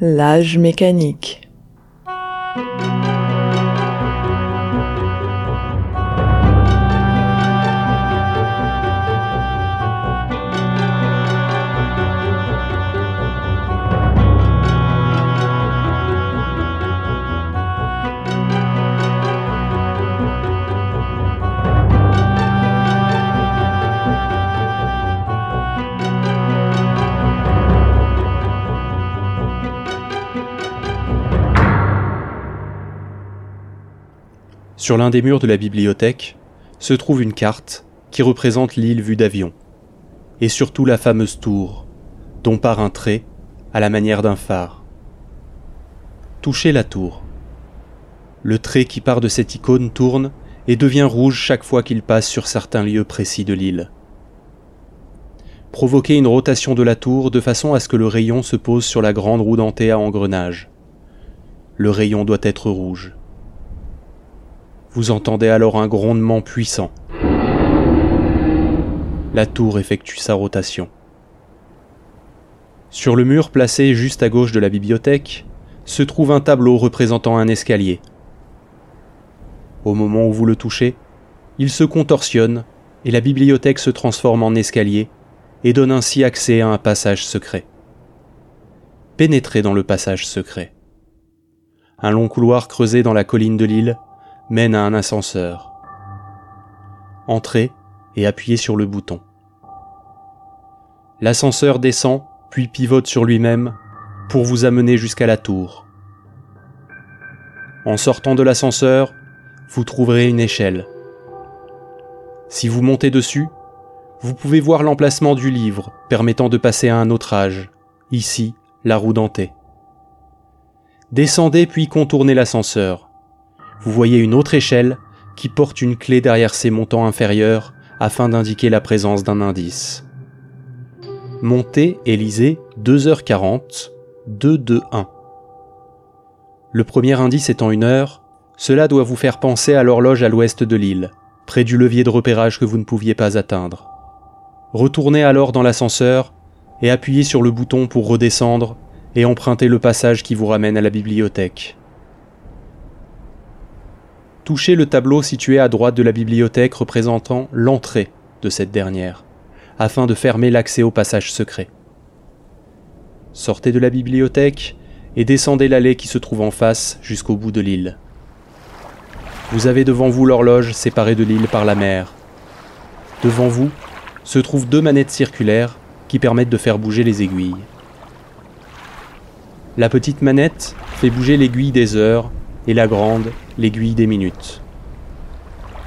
L'âge mécanique. Sur l'un des murs de la bibliothèque se trouve une carte qui représente l'île vue d'avion, et surtout la fameuse tour, dont part un trait à la manière d'un phare. Touchez la tour. Le trait qui part de cette icône tourne et devient rouge chaque fois qu'il passe sur certains lieux précis de l'île. Provoquez une rotation de la tour de façon à ce que le rayon se pose sur la grande roue dentée à engrenage. Le rayon doit être rouge. Vous entendez alors un grondement puissant. La tour effectue sa rotation. Sur le mur placé juste à gauche de la bibliothèque se trouve un tableau représentant un escalier. Au moment où vous le touchez, il se contorsionne et la bibliothèque se transforme en escalier et donne ainsi accès à un passage secret. Pénétrez dans le passage secret. Un long couloir creusé dans la colline de l'île mène à un ascenseur. Entrez et appuyez sur le bouton. L'ascenseur descend, puis pivote sur lui-même pour vous amener jusqu'à la tour. En sortant de l'ascenseur, vous trouverez une échelle. Si vous montez dessus, vous pouvez voir l'emplacement du livre permettant de passer à un autre âge, ici la roue dentée. Descendez puis contournez l'ascenseur vous voyez une autre échelle qui porte une clé derrière ses montants inférieurs afin d'indiquer la présence d'un indice. Montez et lisez 2h40, 221. Le premier indice étant une heure, cela doit vous faire penser à l'horloge à l'ouest de l'île, près du levier de repérage que vous ne pouviez pas atteindre. Retournez alors dans l'ascenseur et appuyez sur le bouton pour redescendre et emprunter le passage qui vous ramène à la bibliothèque. Touchez le tableau situé à droite de la bibliothèque représentant l'entrée de cette dernière, afin de fermer l'accès au passage secret. Sortez de la bibliothèque et descendez l'allée qui se trouve en face jusqu'au bout de l'île. Vous avez devant vous l'horloge séparée de l'île par la mer. Devant vous se trouvent deux manettes circulaires qui permettent de faire bouger les aiguilles. La petite manette fait bouger l'aiguille des heures et la grande, l'aiguille des minutes.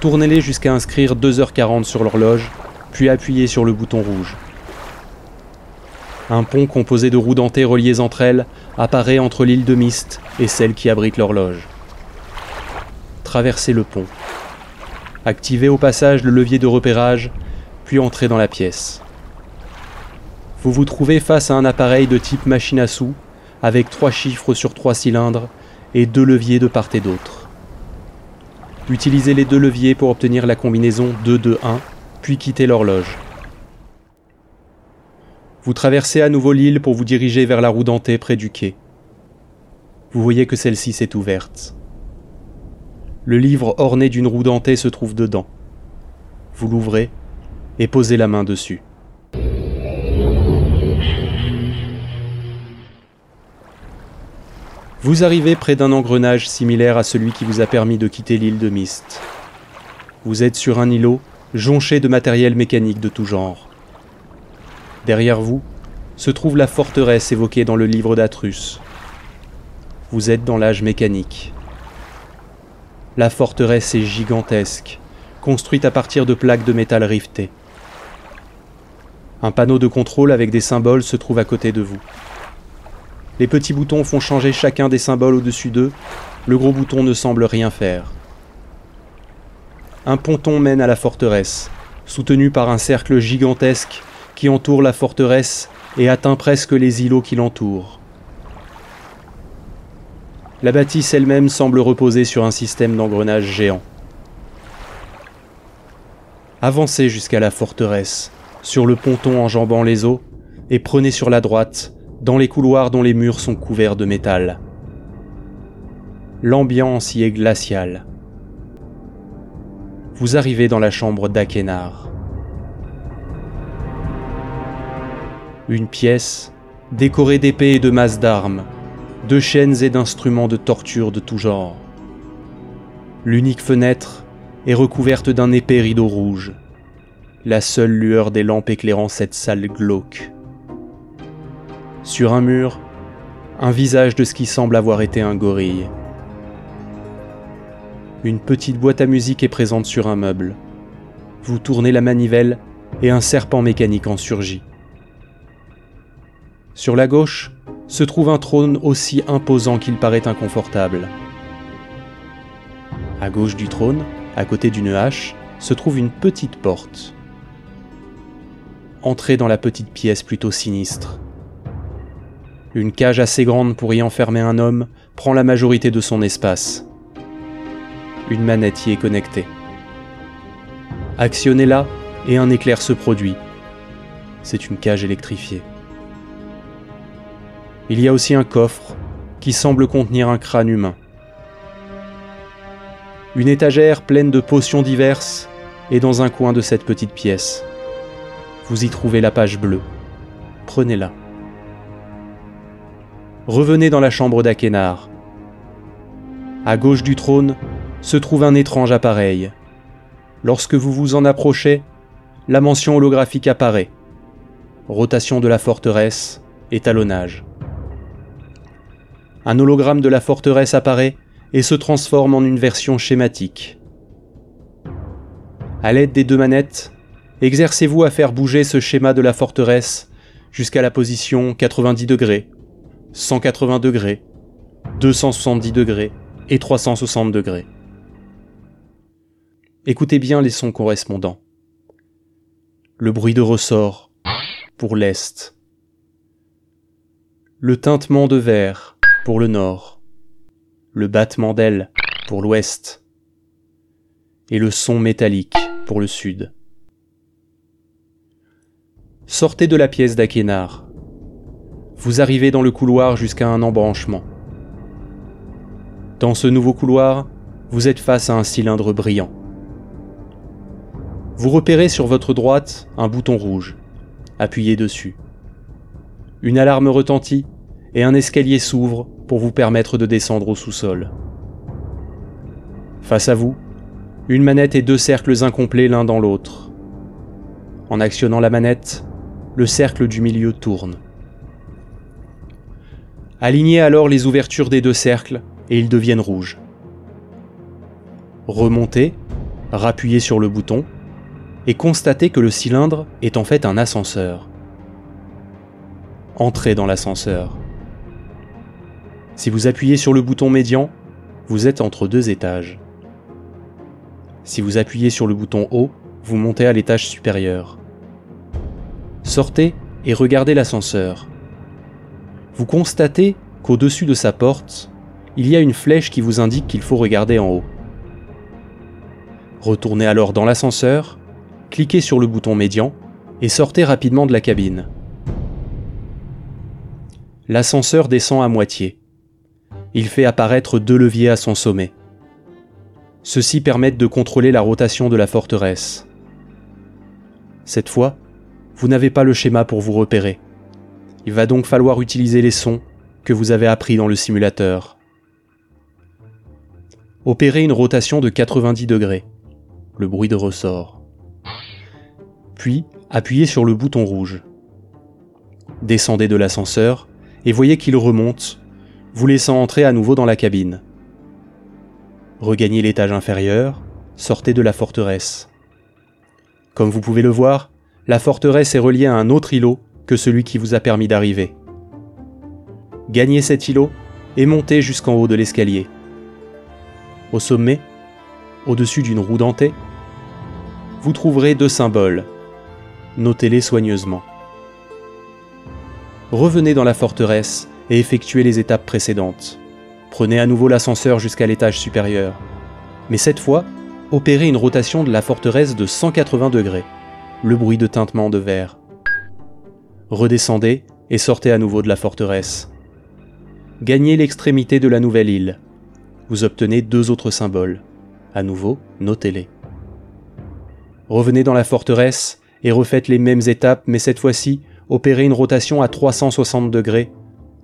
Tournez-les jusqu'à inscrire 2h40 sur l'horloge, puis appuyez sur le bouton rouge. Un pont composé de roues dentées reliées entre elles apparaît entre l'île de Mist et celle qui abrite l'horloge. Traversez le pont. Activez au passage le levier de repérage, puis entrez dans la pièce. Vous vous trouvez face à un appareil de type machine à sous, avec trois chiffres sur trois cylindres et deux leviers de part et d'autre. Utilisez les deux leviers pour obtenir la combinaison 2-2-1, puis quittez l'horloge. Vous traversez à nouveau l'île pour vous diriger vers la roue dentée près du quai. Vous voyez que celle-ci s'est ouverte. Le livre orné d'une roue dentée se trouve dedans. Vous l'ouvrez et posez la main dessus. Vous arrivez près d'un engrenage similaire à celui qui vous a permis de quitter l'île de Mist. Vous êtes sur un îlot jonché de matériel mécanique de tout genre. Derrière vous se trouve la forteresse évoquée dans le livre d'Atrus. Vous êtes dans l'âge mécanique. La forteresse est gigantesque, construite à partir de plaques de métal rivetées. Un panneau de contrôle avec des symboles se trouve à côté de vous. Les petits boutons font changer chacun des symboles au-dessus d'eux, le gros bouton ne semble rien faire. Un ponton mène à la forteresse, soutenu par un cercle gigantesque qui entoure la forteresse et atteint presque les îlots qui l'entourent. La bâtisse elle-même semble reposer sur un système d'engrenage géant. Avancez jusqu'à la forteresse, sur le ponton enjambant les eaux, et prenez sur la droite dans les couloirs dont les murs sont couverts de métal. L'ambiance y est glaciale. Vous arrivez dans la chambre d'Akenar. Une pièce décorée d'épées et de masses d'armes, de chaînes et d'instruments de torture de tout genre. L'unique fenêtre est recouverte d'un épais rideau rouge, la seule lueur des lampes éclairant cette salle glauque. Sur un mur, un visage de ce qui semble avoir été un gorille. Une petite boîte à musique est présente sur un meuble. Vous tournez la manivelle et un serpent mécanique en surgit. Sur la gauche se trouve un trône aussi imposant qu'il paraît inconfortable. À gauche du trône, à côté d'une hache, se trouve une petite porte. Entrez dans la petite pièce plutôt sinistre. Une cage assez grande pour y enfermer un homme prend la majorité de son espace. Une manette y est connectée. Actionnez-la et un éclair se produit. C'est une cage électrifiée. Il y a aussi un coffre qui semble contenir un crâne humain. Une étagère pleine de potions diverses est dans un coin de cette petite pièce. Vous y trouvez la page bleue. Prenez-la. Revenez dans la chambre d'Akenar. À gauche du trône se trouve un étrange appareil. Lorsque vous vous en approchez, la mention holographique apparaît. Rotation de la forteresse, étalonnage un hologramme de la forteresse apparaît et se transforme en une version schématique. À l'aide des deux manettes, exercez-vous à faire bouger ce schéma de la forteresse jusqu'à la position 90 degrés, 180 degrés, 270 degrés et 360 degrés. Écoutez bien les sons correspondants. Le bruit de ressort pour l'Est. Le tintement de verre pour le nord, le battement d'ailes pour l'ouest, et le son métallique pour le sud. Sortez de la pièce d'Akenar. Vous arrivez dans le couloir jusqu'à un embranchement. Dans ce nouveau couloir, vous êtes face à un cylindre brillant. Vous repérez sur votre droite un bouton rouge. Appuyez dessus. Une alarme retentit et un escalier s'ouvre pour vous permettre de descendre au sous-sol. Face à vous, une manette et deux cercles incomplets l'un dans l'autre. En actionnant la manette, le cercle du milieu tourne. Alignez alors les ouvertures des deux cercles et ils deviennent rouges. Remontez, rappuyez sur le bouton et constatez que le cylindre est en fait un ascenseur. Entrez dans l'ascenseur. Si vous appuyez sur le bouton médian, vous êtes entre deux étages. Si vous appuyez sur le bouton haut, vous montez à l'étage supérieur. Sortez et regardez l'ascenseur. Vous constatez qu'au-dessus de sa porte, il y a une flèche qui vous indique qu'il faut regarder en haut. Retournez alors dans l'ascenseur, cliquez sur le bouton médian et sortez rapidement de la cabine. L'ascenseur descend à moitié il fait apparaître deux leviers à son sommet. Ceux-ci permettent de contrôler la rotation de la forteresse. Cette fois, vous n'avez pas le schéma pour vous repérer. Il va donc falloir utiliser les sons que vous avez appris dans le simulateur. Opérez une rotation de 90 degrés, le bruit de ressort. Puis, appuyez sur le bouton rouge. Descendez de l'ascenseur et voyez qu'il remonte vous laissant entrer à nouveau dans la cabine. Regagnez l'étage inférieur, sortez de la forteresse. Comme vous pouvez le voir, la forteresse est reliée à un autre îlot que celui qui vous a permis d'arriver. Gagnez cet îlot et montez jusqu'en haut de l'escalier. Au sommet, au-dessus d'une roue dentée, vous trouverez deux symboles. Notez-les soigneusement. Revenez dans la forteresse et effectuez les étapes précédentes. Prenez à nouveau l'ascenseur jusqu'à l'étage supérieur. Mais cette fois, opérez une rotation de la forteresse de 180 degrés. Le bruit de tintement de verre. Redescendez et sortez à nouveau de la forteresse. Gagnez l'extrémité de la nouvelle île. Vous obtenez deux autres symboles. À nouveau, notez-les. Revenez dans la forteresse et refaites les mêmes étapes, mais cette fois-ci, opérez une rotation à 360 degrés,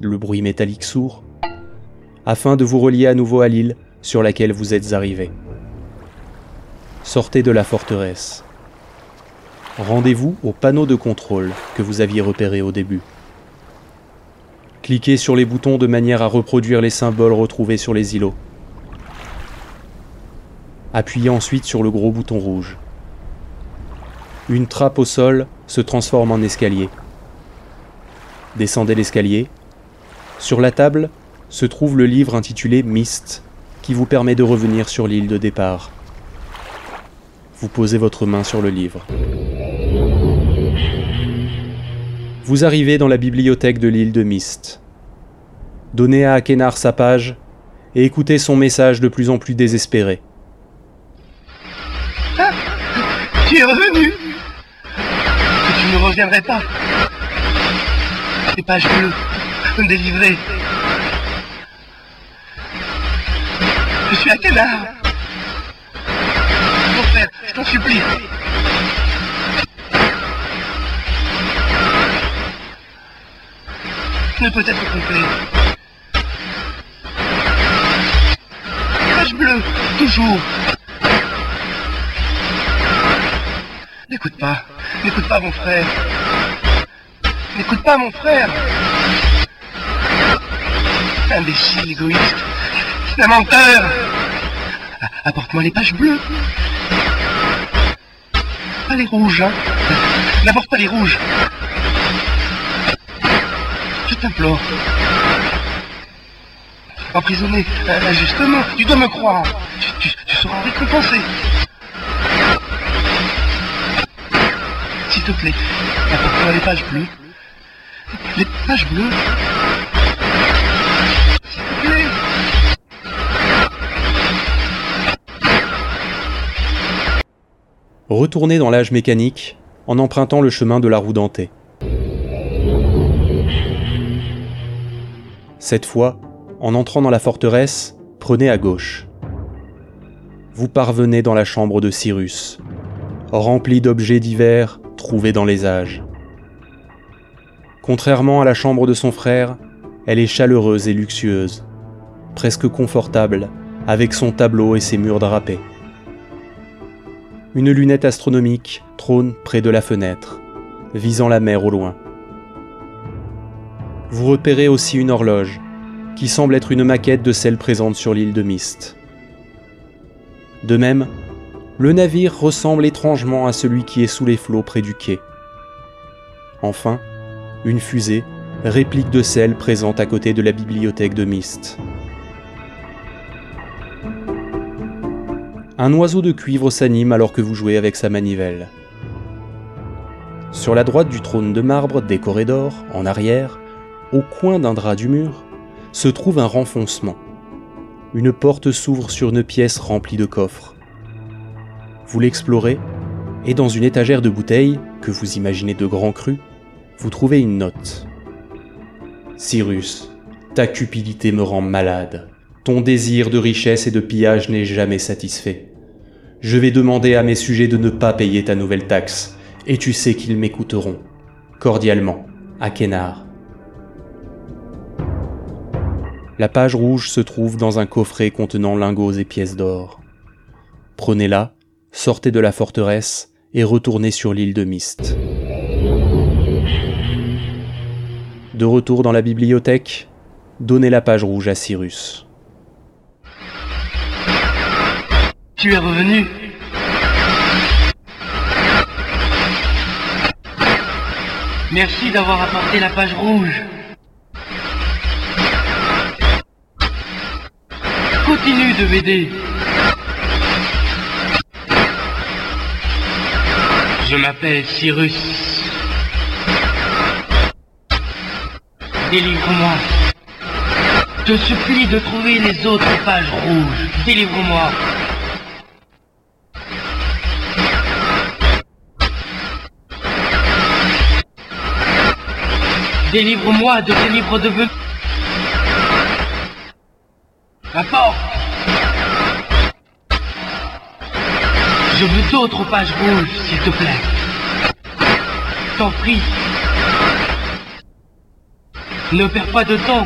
le bruit métallique sourd, afin de vous relier à nouveau à l'île sur laquelle vous êtes arrivé. Sortez de la forteresse. Rendez-vous au panneau de contrôle que vous aviez repéré au début. Cliquez sur les boutons de manière à reproduire les symboles retrouvés sur les îlots. Appuyez ensuite sur le gros bouton rouge. Une trappe au sol se transforme en escalier. Descendez l'escalier. Sur la table se trouve le livre intitulé Mist, qui vous permet de revenir sur l'île de départ. Vous posez votre main sur le livre. Vous arrivez dans la bibliothèque de l'île de Mist. Donnez à Akenar sa page et écoutez son message de plus en plus désespéré. Ah, tu es revenu? Tu ne reviendrais pas Les pages bleues, délivrées. Je suis Akenar Mon frère, je t'en supplie ne peut être complet. Page bleue, toujours. N'écoute pas, n'écoute pas mon frère. N'écoute pas mon frère. Imbécile, égoïste. Menteur. Apporte-moi les pages bleues. Pas les rouges, hein. N'apporte pas les rouges t'implore. Emprisonné injustement, euh, tu dois me croire. Tu, seras récompensé. S'il te plaît, apporte-moi les pages bleues. Les pages bleues. S'il te plaît. Retournez dans l'âge mécanique en empruntant le chemin de la roue dentée. Cette fois, en entrant dans la forteresse, prenez à gauche. Vous parvenez dans la chambre de Cyrus, remplie d'objets divers trouvés dans les âges. Contrairement à la chambre de son frère, elle est chaleureuse et luxueuse, presque confortable, avec son tableau et ses murs drapés. Une lunette astronomique trône près de la fenêtre, visant la mer au loin vous repérez aussi une horloge, qui semble être une maquette de celle présente sur l'île de Mist. De même, le navire ressemble étrangement à celui qui est sous les flots près du quai. Enfin, une fusée, réplique de celle présente à côté de la bibliothèque de Mist. Un oiseau de cuivre s'anime alors que vous jouez avec sa manivelle. Sur la droite du trône de marbre décoré d'or, en arrière, au coin d'un drap du mur, se trouve un renfoncement. Une porte s'ouvre sur une pièce remplie de coffres. Vous l'explorez, et dans une étagère de bouteilles, que vous imaginez de grands crus, vous trouvez une note. Cyrus, ta cupidité me rend malade. Ton désir de richesse et de pillage n'est jamais satisfait. Je vais demander à mes sujets de ne pas payer ta nouvelle taxe, et tu sais qu'ils m'écouteront. Cordialement, Akenar, La page rouge se trouve dans un coffret contenant lingots et pièces d'or. Prenez-la, sortez de la forteresse et retournez sur l'île de Mist. De retour dans la bibliothèque, donnez la page rouge à Cyrus. Tu es revenu Merci d'avoir apporté la page rouge. Continue de m'aider. Je m'appelle Cyrus. Délivre-moi. Je supplie de trouver les autres pages rouges. Délivre-moi. Délivre-moi de ces livres de. La Je veux d'autres pages rouges, s'il te plaît. T'en prie. Ne perds pas de temps.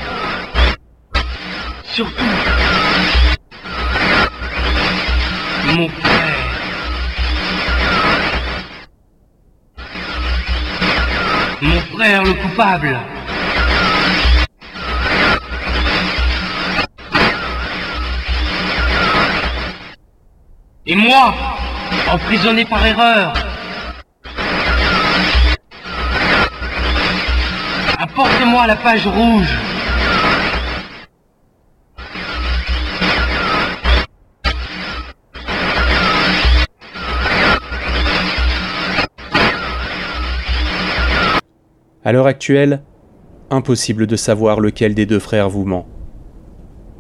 Surtout. Mon frère. Mon frère le coupable. Et moi, emprisonné par erreur. Apporte-moi la page rouge. À l'heure actuelle, impossible de savoir lequel des deux frères vous ment.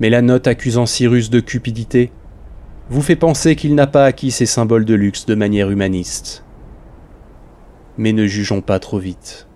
Mais la note accusant Cyrus de cupidité vous fait penser qu'il n'a pas acquis ses symboles de luxe de manière humaniste. Mais ne jugeons pas trop vite.